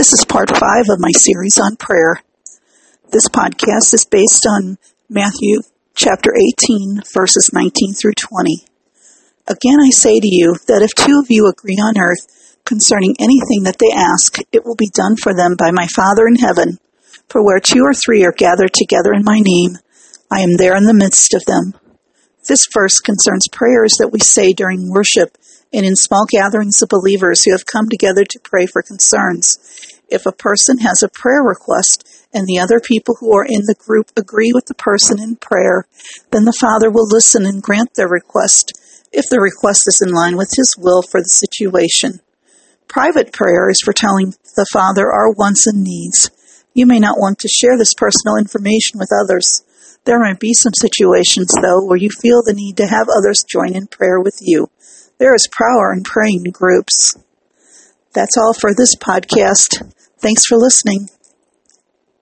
This is part five of my series on prayer. This podcast is based on Matthew chapter 18, verses 19 through 20. Again, I say to you that if two of you agree on earth concerning anything that they ask, it will be done for them by my Father in heaven. For where two or three are gathered together in my name, I am there in the midst of them. This verse concerns prayers that we say during worship and in small gatherings of believers who have come together to pray for concerns. If a person has a prayer request and the other people who are in the group agree with the person in prayer, then the Father will listen and grant their request if the request is in line with His will for the situation. Private prayer is for telling the Father our wants and needs. You may not want to share this personal information with others. There might be some situations, though, where you feel the need to have others join in prayer with you. There is power in praying in groups. That's all for this podcast. Thanks for listening.